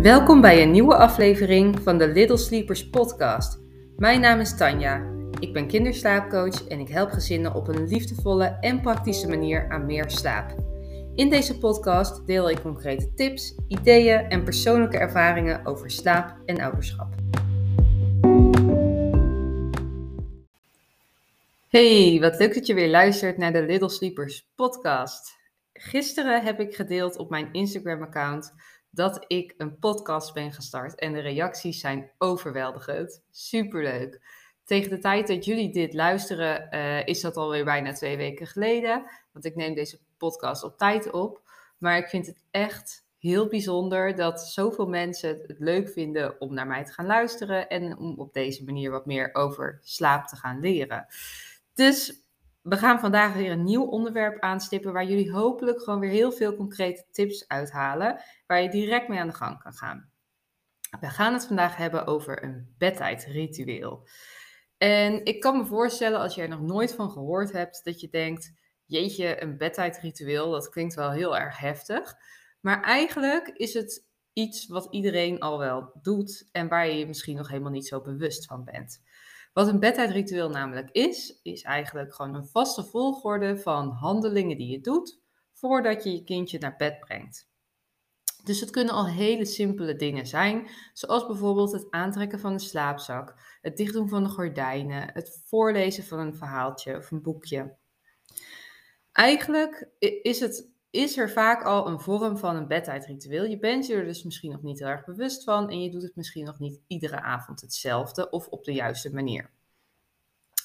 Welkom bij een nieuwe aflevering van de Little Sleepers podcast. Mijn naam is Tanja. Ik ben kinderslaapcoach en ik help gezinnen op een liefdevolle en praktische manier aan meer slaap. In deze podcast deel ik concrete tips, ideeën en persoonlijke ervaringen over slaap en ouderschap. Hey, wat leuk dat je weer luistert naar de Little Sleepers podcast. Gisteren heb ik gedeeld op mijn Instagram-account dat ik een podcast ben gestart en de reacties zijn overweldigend. Superleuk. Tegen de tijd dat jullie dit luisteren, uh, is dat alweer bijna twee weken geleden. Want ik neem deze podcast op tijd op. Maar ik vind het echt heel bijzonder dat zoveel mensen het leuk vinden om naar mij te gaan luisteren en om op deze manier wat meer over slaap te gaan leren. Dus we gaan vandaag weer een nieuw onderwerp aanstippen waar jullie hopelijk gewoon weer heel veel concrete tips uithalen waar je direct mee aan de gang kan gaan. We gaan het vandaag hebben over een bedtijdritueel. En ik kan me voorstellen als je er nog nooit van gehoord hebt dat je denkt, jeetje, een bedtijdritueel, dat klinkt wel heel erg heftig. Maar eigenlijk is het iets wat iedereen al wel doet en waar je misschien nog helemaal niet zo bewust van bent. Wat een bedtijdritueel namelijk is, is eigenlijk gewoon een vaste volgorde van handelingen die je doet voordat je je kindje naar bed brengt. Dus het kunnen al hele simpele dingen zijn, zoals bijvoorbeeld het aantrekken van een slaapzak, het dichtdoen van de gordijnen, het voorlezen van een verhaaltje of een boekje. Eigenlijk is, het, is er vaak al een vorm van een bedtijdritueel. Je bent je er dus misschien nog niet heel erg bewust van en je doet het misschien nog niet iedere avond hetzelfde of op de juiste manier.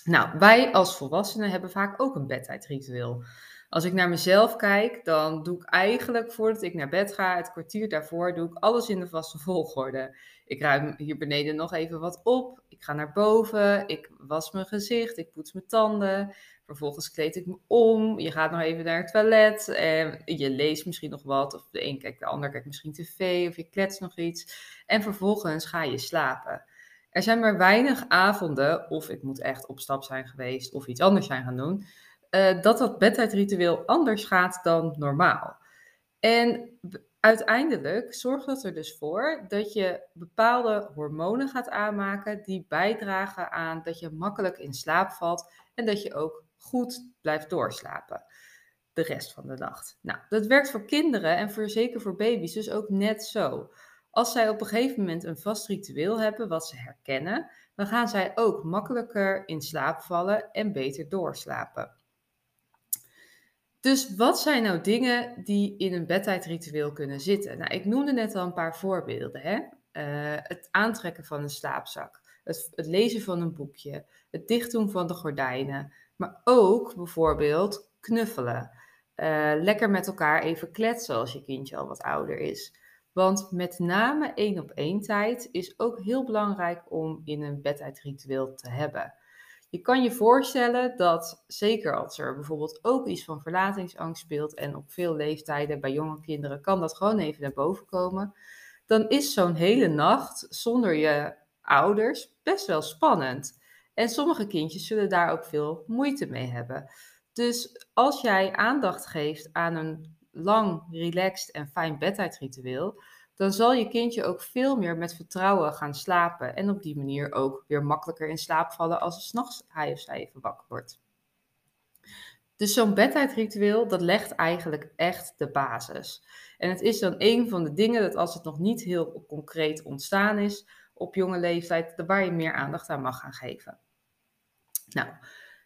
Nou, wij als volwassenen hebben vaak ook een bedtijdritueel. Als ik naar mezelf kijk, dan doe ik eigenlijk voordat ik naar bed ga, het kwartier daarvoor, doe ik alles in de vaste volgorde. Ik ruim hier beneden nog even wat op. Ik ga naar boven. Ik was mijn gezicht. Ik poets mijn tanden. Vervolgens kleed ik me om. Je gaat nog even naar het toilet. En je leest misschien nog wat. Of de een kijkt de ander kijkt misschien tv. Of je klets nog iets. En vervolgens ga je slapen. Er zijn maar weinig avonden, of ik moet echt op stap zijn geweest of iets anders zijn gaan doen, uh, dat dat bedtijdritueel anders gaat dan normaal. En uiteindelijk zorgt dat er dus voor dat je bepaalde hormonen gaat aanmaken die bijdragen aan dat je makkelijk in slaap valt en dat je ook goed blijft doorslapen de rest van de nacht. Nou, dat werkt voor kinderen en voor, zeker voor baby's dus ook net zo. Als zij op een gegeven moment een vast ritueel hebben wat ze herkennen, dan gaan zij ook makkelijker in slaap vallen en beter doorslapen. Dus wat zijn nou dingen die in een bedtijdritueel kunnen zitten? Nou, ik noemde net al een paar voorbeelden. Hè? Uh, het aantrekken van een slaapzak, het, het, lezen van een boekje, het dichtdoen van de gordijnen, maar ook bijvoorbeeld knuffelen. Uh, lekker met elkaar even kletsen als je kindje al wat ouder is. Want met name één op één tijd is ook heel belangrijk om in een bedtijdritueel te hebben. Je kan je voorstellen dat, zeker als er bijvoorbeeld ook iets van verlatingsangst speelt en op veel leeftijden bij jonge kinderen kan dat gewoon even naar boven komen, dan is zo'n hele nacht zonder je ouders best wel spannend. En sommige kindjes zullen daar ook veel moeite mee hebben. Dus als jij aandacht geeft aan een lang, relaxed en fijn bedtijdritueel, dan zal je kindje ook veel meer met vertrouwen gaan slapen en op die manier ook weer makkelijker in slaap vallen als er s'nachts hij of zij even wakker wordt. Dus zo'n bedtijdritueel, dat legt eigenlijk echt de basis. En het is dan een van de dingen dat als het nog niet heel concreet ontstaan is op jonge leeftijd, waar je meer aandacht aan mag gaan geven. Nou,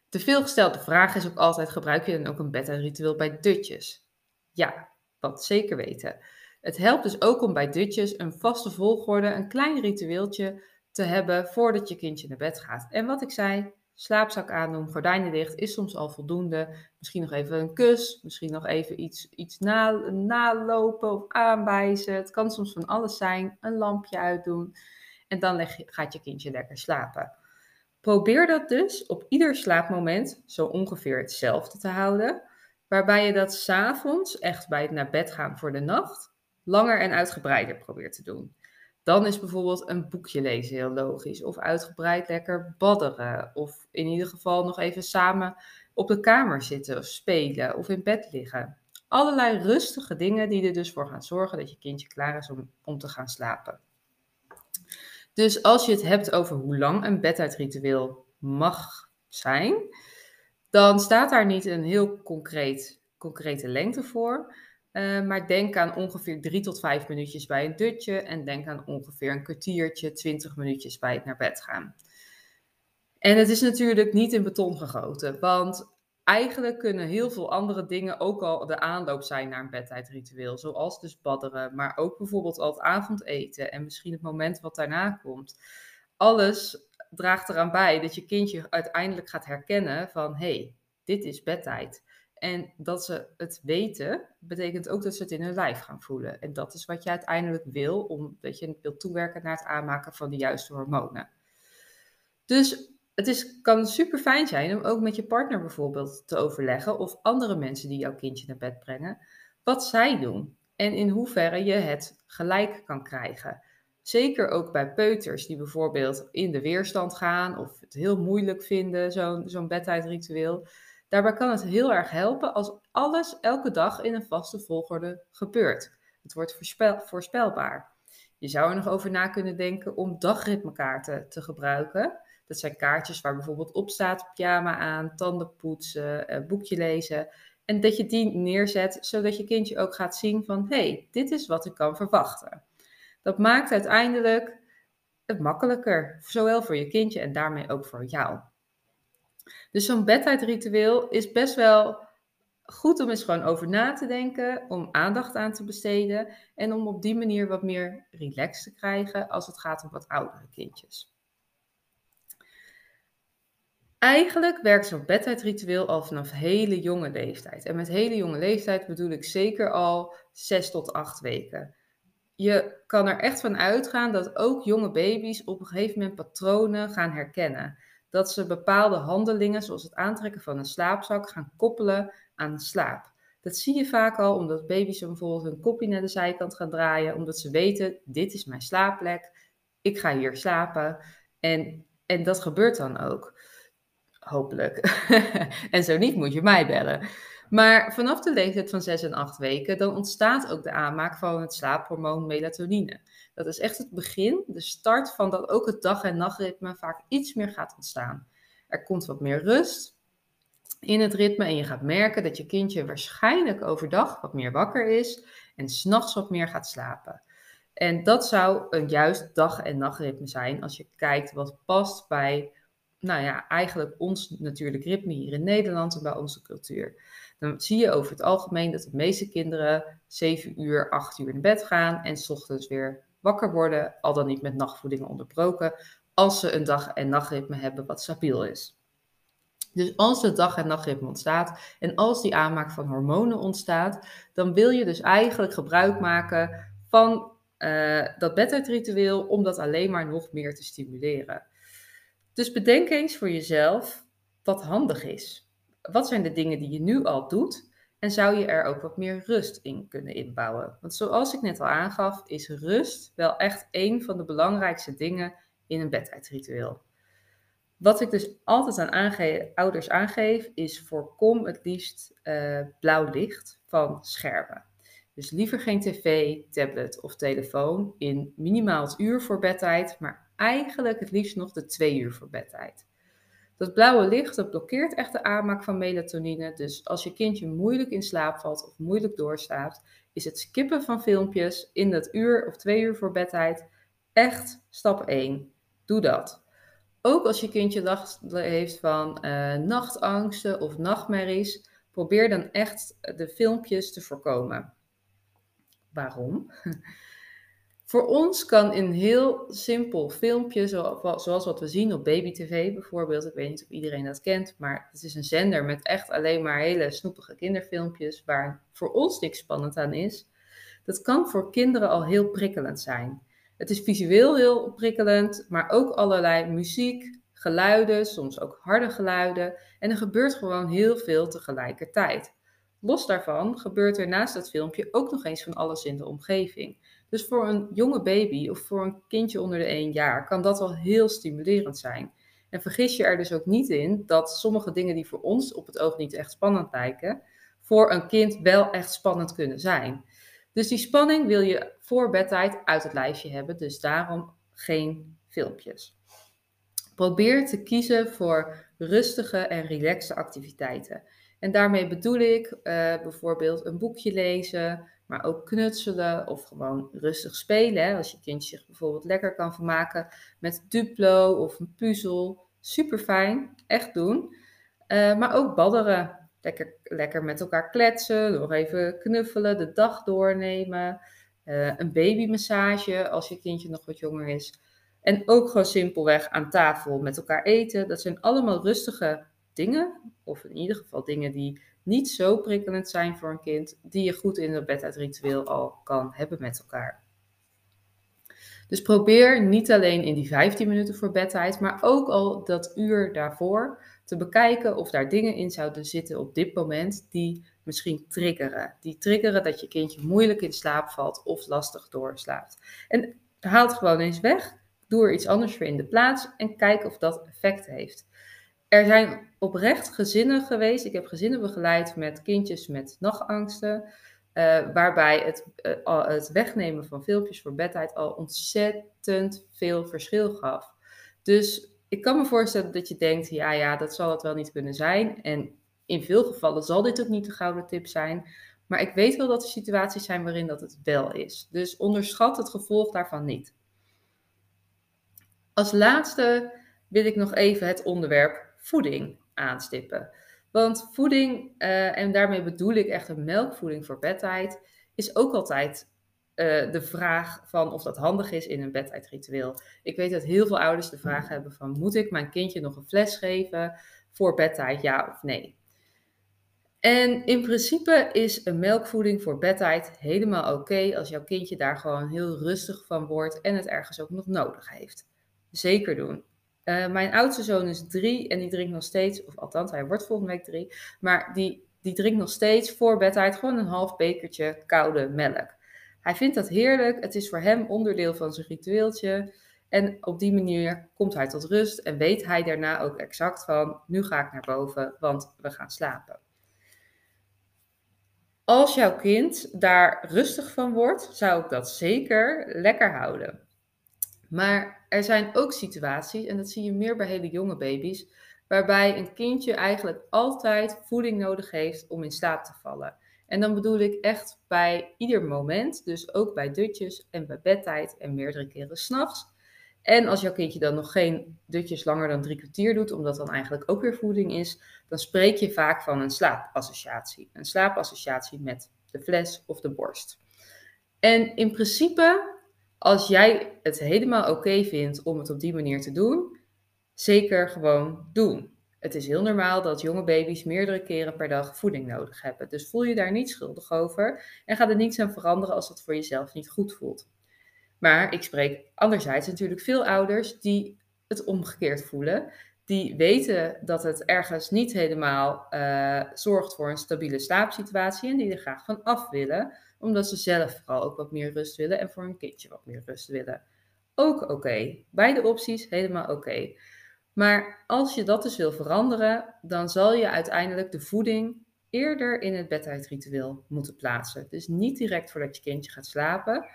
de veelgestelde vraag is ook altijd, gebruik je dan ook een bedtijdritueel bij dutjes? Ja, dat zeker weten. Het helpt dus ook om bij dutjes een vaste volgorde, een klein ritueeltje te hebben voordat je kindje naar bed gaat. En wat ik zei, slaapzak aandoen, gordijnen dicht is soms al voldoende. Misschien nog even een kus, misschien nog even iets, iets na, nalopen of aanwijzen. Het kan soms van alles zijn. Een lampje uitdoen. En dan gaat je kindje lekker slapen. Probeer dat dus op ieder slaapmoment zo ongeveer hetzelfde te houden. Waarbij je dat s'avonds, echt bij het naar bed gaan voor de nacht, langer en uitgebreider probeert te doen. Dan is bijvoorbeeld een boekje lezen heel logisch. Of uitgebreid lekker badderen. Of in ieder geval nog even samen op de kamer zitten of spelen of in bed liggen. allerlei rustige dingen die er dus voor gaan zorgen dat je kindje klaar is om, om te gaan slapen. Dus als je het hebt over hoe lang een bedtijdritueel mag zijn, dan staat daar niet een heel concreet, concrete lengte voor. Uh, maar denk aan ongeveer drie tot vijf minuutjes bij een dutje en denk aan ongeveer een kwartiertje, twintig minuutjes bij het naar bed gaan. En het is natuurlijk niet in beton gegoten, want eigenlijk kunnen heel veel andere dingen ook al de aanloop zijn naar een bedtijdritueel. Zoals dus badderen, maar ook bijvoorbeeld al het avondeten en misschien het moment wat daarna komt. Alles draagt eraan bij dat je kindje uiteindelijk gaat herkennen van hé, hey, dit is bedtijd. En dat ze het weten, betekent ook dat ze het in hun lijf gaan voelen. En dat is wat je uiteindelijk wil, omdat je wilt toewerken naar het aanmaken van de juiste hormonen. Dus het is, kan super fijn zijn om ook met je partner bijvoorbeeld te overleggen of andere mensen die jouw kindje naar bed brengen, wat zij doen en in hoeverre je het gelijk kan krijgen. Zeker ook bij peuters die bijvoorbeeld in de weerstand gaan of het heel moeilijk vinden, zo'n bedtijdritueel. Daarbij kan het heel erg helpen als alles elke dag in een vaste volgorde gebeurt. Het wordt voorspel, voorspelbaar. Je zou er nog over na kunnen denken om dagritmekaarten te gebruiken. Dat zijn kaartjes waar bijvoorbeeld op staat pyjama aan, tanden poetsen, eh, boekje lezen. En dat je die neerzet, zodat je kindje ook gaat zien van, hé, hey, dit is wat ik kan verwachten. Dat maakt uiteindelijk het makkelijker, zowel voor je kindje en daarmee ook voor jou. Dus zo'n bedtijdritueel is best wel goed om eens gewoon over na te denken, om aandacht aan te besteden en om op die manier wat meer relax te krijgen als het gaat om wat oudere kindjes. Eigenlijk werkt zo'n bedtijdritueel al vanaf hele jonge leeftijd. En met hele jonge leeftijd bedoel ik zeker al 6 tot 8 weken. Je kan er echt van uitgaan dat ook jonge baby's op een gegeven moment patronen gaan herkennen. Dat ze bepaalde handelingen, zoals het aantrekken van een slaapzak, gaan koppelen aan slaap. Dat zie je vaak al omdat baby's bijvoorbeeld hun kopje naar de zijkant gaan draaien, omdat ze weten: dit is mijn slaapplek, ik ga hier slapen. En, en dat gebeurt dan ook. Hopelijk. en zo niet, moet je mij bellen. Maar vanaf de leeftijd van 6 en 8 weken, dan ontstaat ook de aanmaak van het slaaphormoon melatonine. Dat is echt het begin, de start van dat ook het dag- en nachtritme vaak iets meer gaat ontstaan. Er komt wat meer rust in het ritme en je gaat merken dat je kindje waarschijnlijk overdag wat meer wakker is en s'nachts wat meer gaat slapen. En dat zou een juist dag- en nachtritme zijn als je kijkt wat past bij nou ja, eigenlijk ons natuurlijk ritme hier in Nederland en bij onze cultuur. Dan zie je over het algemeen dat de meeste kinderen 7 uur, 8 uur in bed gaan en s ochtends weer wakker worden, al dan niet met nachtvoeding onderbroken, als ze een dag- en nachtritme hebben wat stabiel is. Dus als het dag- en nachtritme ontstaat en als die aanmaak van hormonen ontstaat, dan wil je dus eigenlijk gebruik maken van uh, dat bedtijdritueel om dat alleen maar nog meer te stimuleren. Dus bedenk eens voor jezelf wat handig is. Wat zijn de dingen die je nu al doet? En zou je er ook wat meer rust in kunnen inbouwen? Want zoals ik net al aangaf, is rust wel echt een van de belangrijkste dingen in een bedtijdritueel. Wat ik dus altijd aan ouders aangeef, is voorkom het liefst uh, blauw licht van schermen. Dus liever geen tv, tablet of telefoon in minimaal het uur voor bedtijd, maar eigenlijk het liefst nog de twee uur voor bedtijd. Dat blauwe licht dat blokkeert echt de aanmaak van melatonine. Dus als je kindje moeilijk in slaap valt of moeilijk doorstaat, is het skippen van filmpjes in dat uur of twee uur voor bedtijd echt stap 1. Doe dat. Ook als je kindje last heeft van uh, nachtangsten of nachtmerries, probeer dan echt de filmpjes te voorkomen. Waarom? Voor ons kan een heel simpel filmpje, zoals wat we zien op Baby TV bijvoorbeeld, ik weet niet of iedereen dat kent, maar het is een zender met echt alleen maar hele snoepige kinderfilmpjes, waar voor ons niks spannend aan is. Dat kan voor kinderen al heel prikkelend zijn. Het is visueel heel prikkelend, maar ook allerlei muziek, geluiden, soms ook harde geluiden. En er gebeurt gewoon heel veel tegelijkertijd. Los daarvan gebeurt er naast het filmpje ook nog eens van alles in de omgeving. Dus voor een jonge baby of voor een kindje onder de 1 jaar kan dat al heel stimulerend zijn. En vergis je er dus ook niet in dat sommige dingen die voor ons op het oog niet echt spannend lijken, voor een kind wel echt spannend kunnen zijn. Dus die spanning wil je voor bedtijd uit het lijstje hebben, dus daarom geen filmpjes. Probeer te kiezen voor rustige en relaxe activiteiten. En daarmee bedoel ik uh, bijvoorbeeld een boekje lezen, maar ook knutselen of gewoon rustig spelen. Hè? Als je kindje zich bijvoorbeeld lekker kan vermaken met Duplo of een puzzel. Super fijn, echt doen. Uh, maar ook badderen. Lekker, lekker met elkaar kletsen, nog even knuffelen, de dag doornemen. Uh, een babymassage als je kindje nog wat jonger is. En ook gewoon simpelweg aan tafel met elkaar eten. Dat zijn allemaal rustige dingen. Of in ieder geval dingen die niet zo prikkelend zijn voor een kind. Die je goed in het beduitritueel al kan hebben met elkaar. Dus probeer niet alleen in die 15 minuten voor bedtijd, maar ook al dat uur daarvoor te bekijken of daar dingen in zouden zitten op dit moment die misschien triggeren. Die triggeren dat je kindje moeilijk in slaap valt of lastig doorslaapt. En haal het gewoon eens weg. Doe er iets anders voor in de plaats en kijk of dat effect heeft. Er zijn oprecht gezinnen geweest. Ik heb gezinnen begeleid met kindjes met nachtangsten. Uh, waarbij het, uh, het wegnemen van filmpjes voor bedtijd al ontzettend veel verschil gaf. Dus ik kan me voorstellen dat je denkt, ja, ja, dat zal het wel niet kunnen zijn. En in veel gevallen zal dit ook niet de gouden tip zijn. Maar ik weet wel dat er situaties zijn waarin dat het wel is. Dus onderschat het gevolg daarvan niet. Als laatste wil ik nog even het onderwerp voeding aanstippen. Want voeding, uh, en daarmee bedoel ik echt een melkvoeding voor bedtijd, is ook altijd uh, de vraag van of dat handig is in een bedtijdritueel. Ik weet dat heel veel ouders de vraag hebben van moet ik mijn kindje nog een fles geven voor bedtijd, ja of nee? En in principe is een melkvoeding voor bedtijd helemaal oké als jouw kindje daar gewoon heel rustig van wordt en het ergens ook nog nodig heeft. Zeker doen. Uh, mijn oudste zoon is drie en die drinkt nog steeds, of althans, hij wordt volgende week drie, maar die, die drinkt nog steeds voor bedtijd gewoon een half bekertje koude melk. Hij vindt dat heerlijk, het is voor hem onderdeel van zijn ritueeltje. En op die manier komt hij tot rust en weet hij daarna ook exact van, nu ga ik naar boven, want we gaan slapen. Als jouw kind daar rustig van wordt, zou ik dat zeker lekker houden. Maar er zijn ook situaties, en dat zie je meer bij hele jonge baby's, waarbij een kindje eigenlijk altijd voeding nodig heeft om in slaap te vallen. En dan bedoel ik echt bij ieder moment, dus ook bij dutjes en bij bedtijd en meerdere keren s'nachts. En als jouw kindje dan nog geen dutjes langer dan drie kwartier doet, omdat dan eigenlijk ook weer voeding is, dan spreek je vaak van een slaapassociatie. Een slaapassociatie met de fles of de borst. En in principe als jij het helemaal oké vindt om het op die manier te doen, zeker gewoon doen. Het is heel normaal dat jonge baby's meerdere keren per dag voeding nodig hebben. Dus voel je daar niet schuldig over en ga er niets aan veranderen als het voor jezelf niet goed voelt. Maar ik spreek anderzijds natuurlijk veel ouders die het omgekeerd voelen. Die weten dat het ergens niet helemaal uh, zorgt voor een stabiele slaapsituatie en die er graag van af willen omdat ze zelf vooral ook wat meer rust willen en voor hun kindje wat meer rust willen. Ook oké. Beide opties helemaal oké. Maar als je dat dus wil veranderen, dan zal je uiteindelijk de voeding eerder in het bedtijdritueel moeten plaatsen. Dus niet direct voordat je kindje gaat slapen,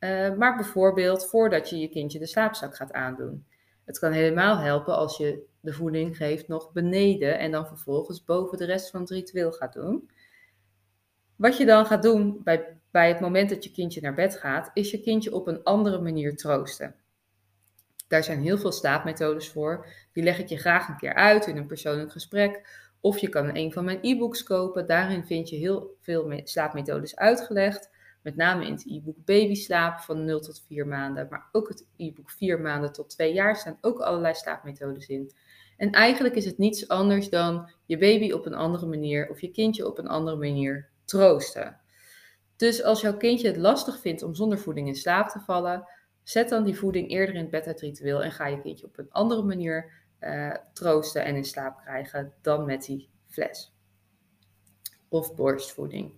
uh, maar bijvoorbeeld voordat je je kindje de slaapzak gaat aandoen. Het kan helemaal helpen als je de voeding geeft nog beneden en dan vervolgens boven de rest van het ritueel gaat doen. Wat je dan gaat doen bij, bij het moment dat je kindje naar bed gaat, is je kindje op een andere manier troosten. Daar zijn heel veel slaapmethodes voor. Die leg ik je graag een keer uit in een persoonlijk gesprek. Of je kan een van mijn e-books kopen. Daarin vind je heel veel slaapmethodes uitgelegd. Met name in het e-book Babyslaap van 0 tot 4 maanden. Maar ook het e-book 4 maanden tot 2 jaar staan ook allerlei slaapmethodes in. En eigenlijk is het niets anders dan je baby op een andere manier of je kindje op een andere manier troosten. Dus als jouw kindje het lastig vindt om zonder voeding in slaap te vallen, zet dan die voeding eerder in het bedtijdritueel en ga je kindje op een andere manier uh, troosten en in slaap krijgen dan met die fles of borstvoeding.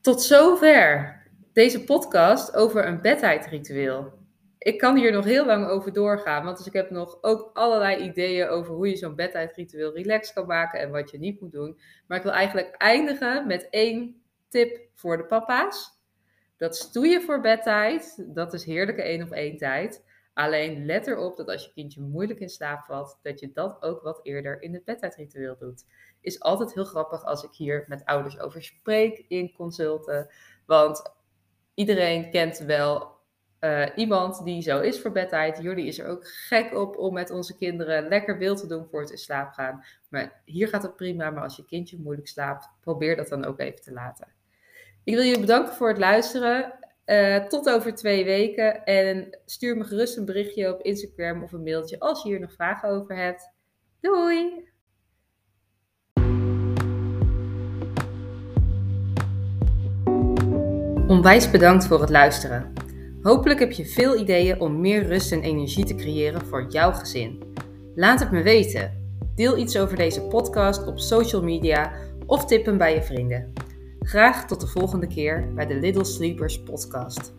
Tot zover deze podcast over een bedtijdritueel. Ik kan hier nog heel lang over doorgaan, want dus ik heb nog ook allerlei ideeën over hoe je zo'n bedtijdritueel relaxed kan maken en wat je niet moet doen. Maar ik wil eigenlijk eindigen met één tip voor de papa's. Dat stoeien voor bedtijd, dat is heerlijke één op één tijd. Alleen let erop dat als je kindje moeilijk in slaap valt, dat je dat ook wat eerder in het bedtijdritueel doet. Is altijd heel grappig als ik hier met ouders over spreek in consulten. Want iedereen kent wel uh, iemand die zo is voor bedtijd. Jullie is er ook gek op om met onze kinderen lekker wild te doen voor het in slaap gaan. Maar hier gaat het prima. Maar als je kindje moeilijk slaapt, probeer dat dan ook even te laten. Ik wil jullie bedanken voor het luisteren. Uh, tot over twee weken. En stuur me gerust een berichtje op Instagram of een mailtje als je hier nog vragen over hebt. Doei! Onwijs bedankt voor het luisteren. Hopelijk heb je veel ideeën om meer rust en energie te creëren voor jouw gezin. Laat het me weten. Deel iets over deze podcast op social media of tip hem bij je vrienden. Graag tot de volgende keer bij de Little Sleepers podcast.